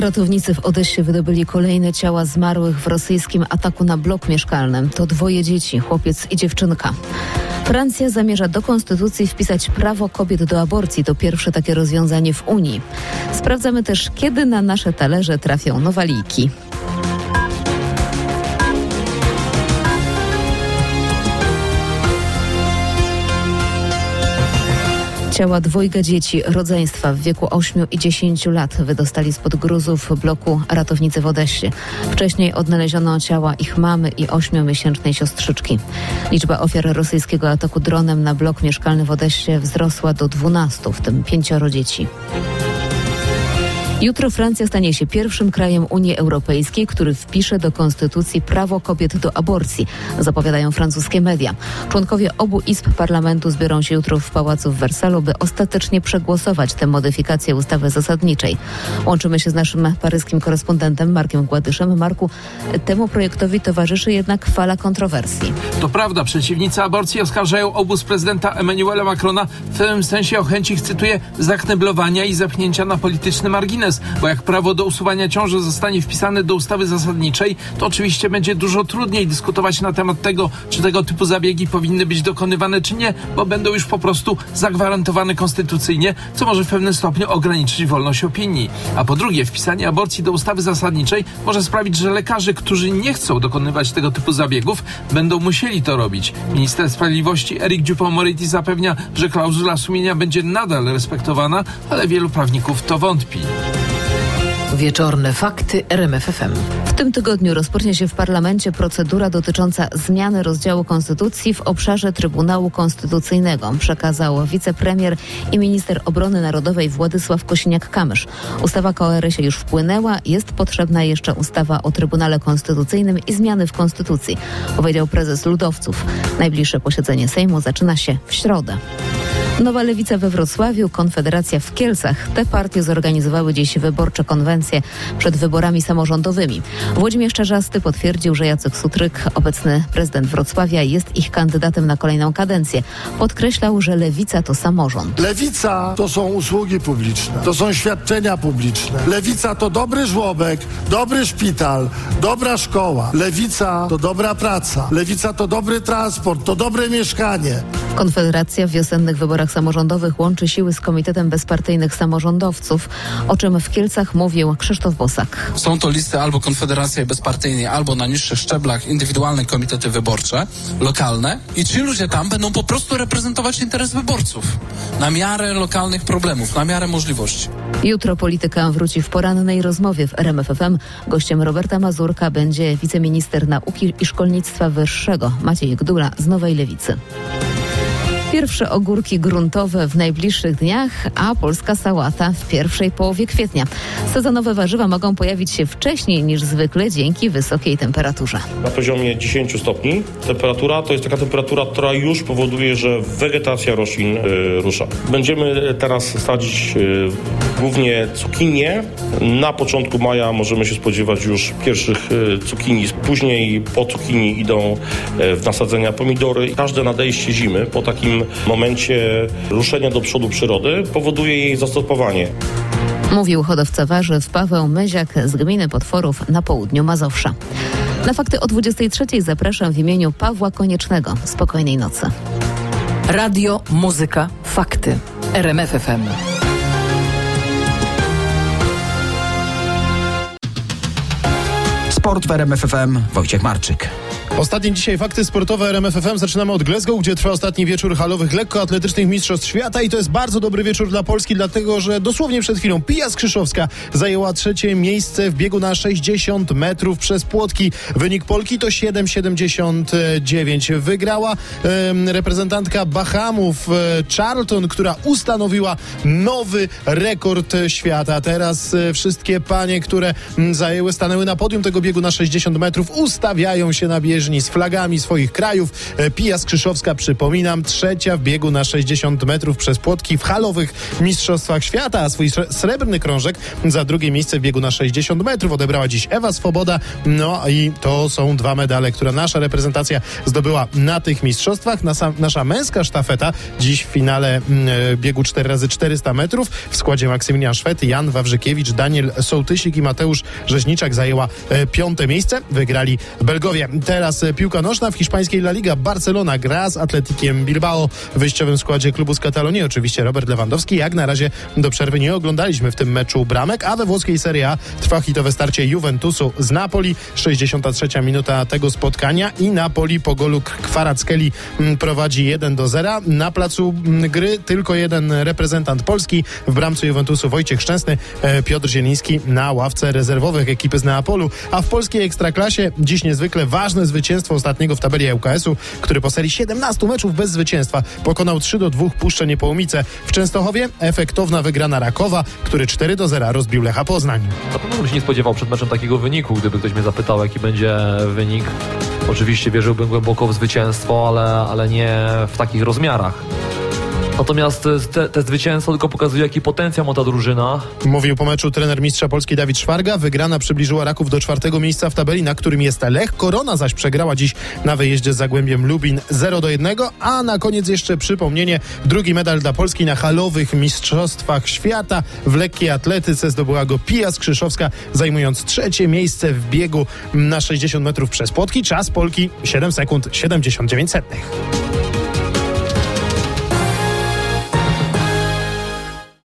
Ratownicy w Odessie wydobyli kolejne ciała zmarłych w rosyjskim ataku na blok mieszkalny. To dwoje dzieci, chłopiec i dziewczynka. Francja zamierza do konstytucji wpisać prawo kobiet do aborcji. To pierwsze takie rozwiązanie w Unii. Sprawdzamy też, kiedy na nasze talerze trafią nowaliki. Ciała dwojga dzieci rodzeństwa w wieku 8 i 10 lat wydostali spod gruzów bloku ratownicy w Odessie. Wcześniej odnaleziono ciała ich mamy i 8-miesięcznej siostrzyczki. Liczba ofiar rosyjskiego ataku dronem na blok mieszkalny w Odessie wzrosła do 12, w tym pięcioro dzieci. Jutro Francja stanie się pierwszym krajem Unii Europejskiej, który wpisze do konstytucji prawo kobiet do aborcji, zapowiadają francuskie media. Członkowie obu izb parlamentu zbiorą się jutro w pałacu w Wersalu, by ostatecznie przegłosować tę modyfikację ustawy zasadniczej. Łączymy się z naszym paryskim korespondentem Markiem Gładyszem. Marku, temu projektowi towarzyszy jednak fala kontrowersji. To prawda, przeciwnicy aborcji oskarżają obóz prezydenta Emmanuela Macrona w tym sensie o chęć ich, cytuję, zakneblowania i zepchnięcia na polityczny margines bo jak prawo do usuwania ciąży zostanie wpisane do ustawy zasadniczej, to oczywiście będzie dużo trudniej dyskutować na temat tego, czy tego typu zabiegi powinny być dokonywane, czy nie, bo będą już po prostu zagwarantowane konstytucyjnie, co może w pewnym stopniu ograniczyć wolność opinii. A po drugie, wpisanie aborcji do ustawy zasadniczej może sprawić, że lekarze, którzy nie chcą dokonywać tego typu zabiegów, będą musieli to robić. Minister Sprawiedliwości Eric Dupont-Moretti zapewnia, że klauzula sumienia będzie nadal respektowana, ale wielu prawników to wątpi. Wieczorne fakty RMFFM. W tym tygodniu rozpocznie się w parlamencie procedura dotycząca zmiany rozdziału konstytucji w obszarze Trybunału Konstytucyjnego, przekazał wicepremier i minister obrony narodowej Władysław Kosiniak-Kamysz. Ustawa KORS już wpłynęła, jest potrzebna jeszcze ustawa o Trybunale Konstytucyjnym i zmiany w konstytucji, powiedział prezes Ludowców. Najbliższe posiedzenie Sejmu zaczyna się w środę. Nowa Lewica we Wrocławiu, Konfederacja w Kielcach. Te partie zorganizowały dziś wyborcze konwencje przed wyborami samorządowymi. Włodzimierz Czarzasty potwierdził, że Jacek Sutryk, obecny prezydent Wrocławia, jest ich kandydatem na kolejną kadencję. Podkreślał, że Lewica to samorząd. Lewica to są usługi publiczne, to są świadczenia publiczne. Lewica to dobry żłobek, dobry szpital, dobra szkoła. Lewica to dobra praca. Lewica to dobry transport, to dobre mieszkanie. Konfederacja w wiosennych wyborach samorządowych łączy siły z Komitetem Bezpartyjnych Samorządowców, o czym w Kielcach mówił Krzysztof Bosak. Są to listy albo Konfederacji Bezpartyjnej, albo na niższych szczeblach indywidualne komitety wyborcze, lokalne i ci ludzie tam będą po prostu reprezentować interes wyborców na miarę lokalnych problemów, na miarę możliwości. Jutro polityka wróci w porannej rozmowie w RMFFM. Gościem Roberta Mazurka będzie wiceminister nauki i szkolnictwa wyższego Maciej Gdula z Nowej Lewicy. Pierwsze ogórki gruntowe w najbliższych dniach, a polska sałata w pierwszej połowie kwietnia. Sezonowe warzywa mogą pojawić się wcześniej niż zwykle dzięki wysokiej temperaturze. Na poziomie 10 stopni temperatura to jest taka temperatura, która już powoduje, że wegetacja roślin y, rusza. Będziemy teraz sadzić y, głównie cukinie. Na początku maja możemy się spodziewać już pierwszych y, cukinii. Później po cukinii idą w nasadzenia pomidory. Każde nadejście zimy po takim momencie ruszenia do przodu przyrody powoduje jej zastopowanie. Mówił hodowca warzyw Paweł Myziak z gminy Potworów na południu Mazowsza. Na fakty o 23 zapraszam w imieniu Pawła Koniecznego. Spokojnej nocy. Radio, muzyka, fakty. RMFFM. Sport w RMFFM. Wojciech Marczyk. Ostatnie dzisiaj fakty sportowe RMFFM. Zaczynamy od Glasgow, gdzie trwa ostatni wieczór halowych lekkoatletycznych Mistrzostw Świata i to jest bardzo dobry wieczór dla Polski, dlatego że dosłownie przed chwilą Pija Skrzyszowska zajęła trzecie miejsce w biegu na 60 metrów przez płotki. Wynik Polki to 7,79. Wygrała reprezentantka Bahamów e, Charlton, która ustanowiła nowy rekord świata. Teraz e, wszystkie panie, które m, zajęły, stanęły na podium tego biegu biegu na 60 metrów ustawiają się na bieżni z flagami swoich krajów. E, Pija Skrzyszowska, przypominam, trzecia w biegu na 60 metrów przez płotki w halowych Mistrzostwach Świata, a swój sre- srebrny krążek za drugie miejsce w biegu na 60 metrów odebrała dziś Ewa Swoboda. No i to są dwa medale, które nasza reprezentacja zdobyła na tych mistrzostwach. Nasza, nasza męska sztafeta dziś w finale mm, e, biegu 4x400 metrów w składzie Maksymilian Szwed, Jan Wawrzykiewicz, Daniel Sołtysik i Mateusz Rzeźniczak zajęła e, piąte miejsce. Wygrali Belgowie. Teraz e, piłka nożna w hiszpańskiej La Liga. Barcelona gra z Atletikiem Bilbao w wyjściowym składzie klubu z Katalonii. Oczywiście Robert Lewandowski. Jak na razie do przerwy nie oglądaliśmy w tym meczu bramek, a we włoskiej Serie A trwa hitowe starcie Juventusu z Napoli. 63 minuta tego spotkania i Napoli po golu Kwarackieli mm, prowadzi 1 do 0. Na placu mm, gry tylko jeden reprezentant Polski. W bramce Juventusu Wojciech Szczęsny, e, Piotr Zieliński na ławce rezerwowych ekipy z Neapolu. A w polskiej ekstraklasie dziś niezwykle ważne zwycięstwo ostatniego w tabeli ŁKS-u, który po serii 17 meczów bez zwycięstwa pokonał 3 do 2 Puszczę Niepołomice. W Częstochowie efektowna wygrana Rakowa, który 4 do 0 rozbił Lecha Poznań. Na pewno bym się nie spodziewał przed meczem takiego wyniku, gdyby ktoś mnie zapytał, jaki będzie wynik. Oczywiście wierzyłbym głęboko w zwycięstwo, ale, ale nie w takich rozmiarach. Natomiast te, te zwycięstwo tylko pokazuje, jaki potencjał ma ta drużyna. Mówił po meczu trener mistrza Polski Dawid Szwarga. Wygrana przybliżyła Raków do czwartego miejsca w tabeli, na którym jest Lech. Korona zaś przegrała dziś na wyjeździe z Zagłębiem Lubin 0 do 1. A na koniec jeszcze przypomnienie. Drugi medal dla Polski na halowych mistrzostwach świata. W lekkiej atletyce zdobyła go Pija Skrzyszowska, zajmując trzecie miejsce w biegu na 60 metrów przez płotki. Czas Polki 7 sekund 79 setnych.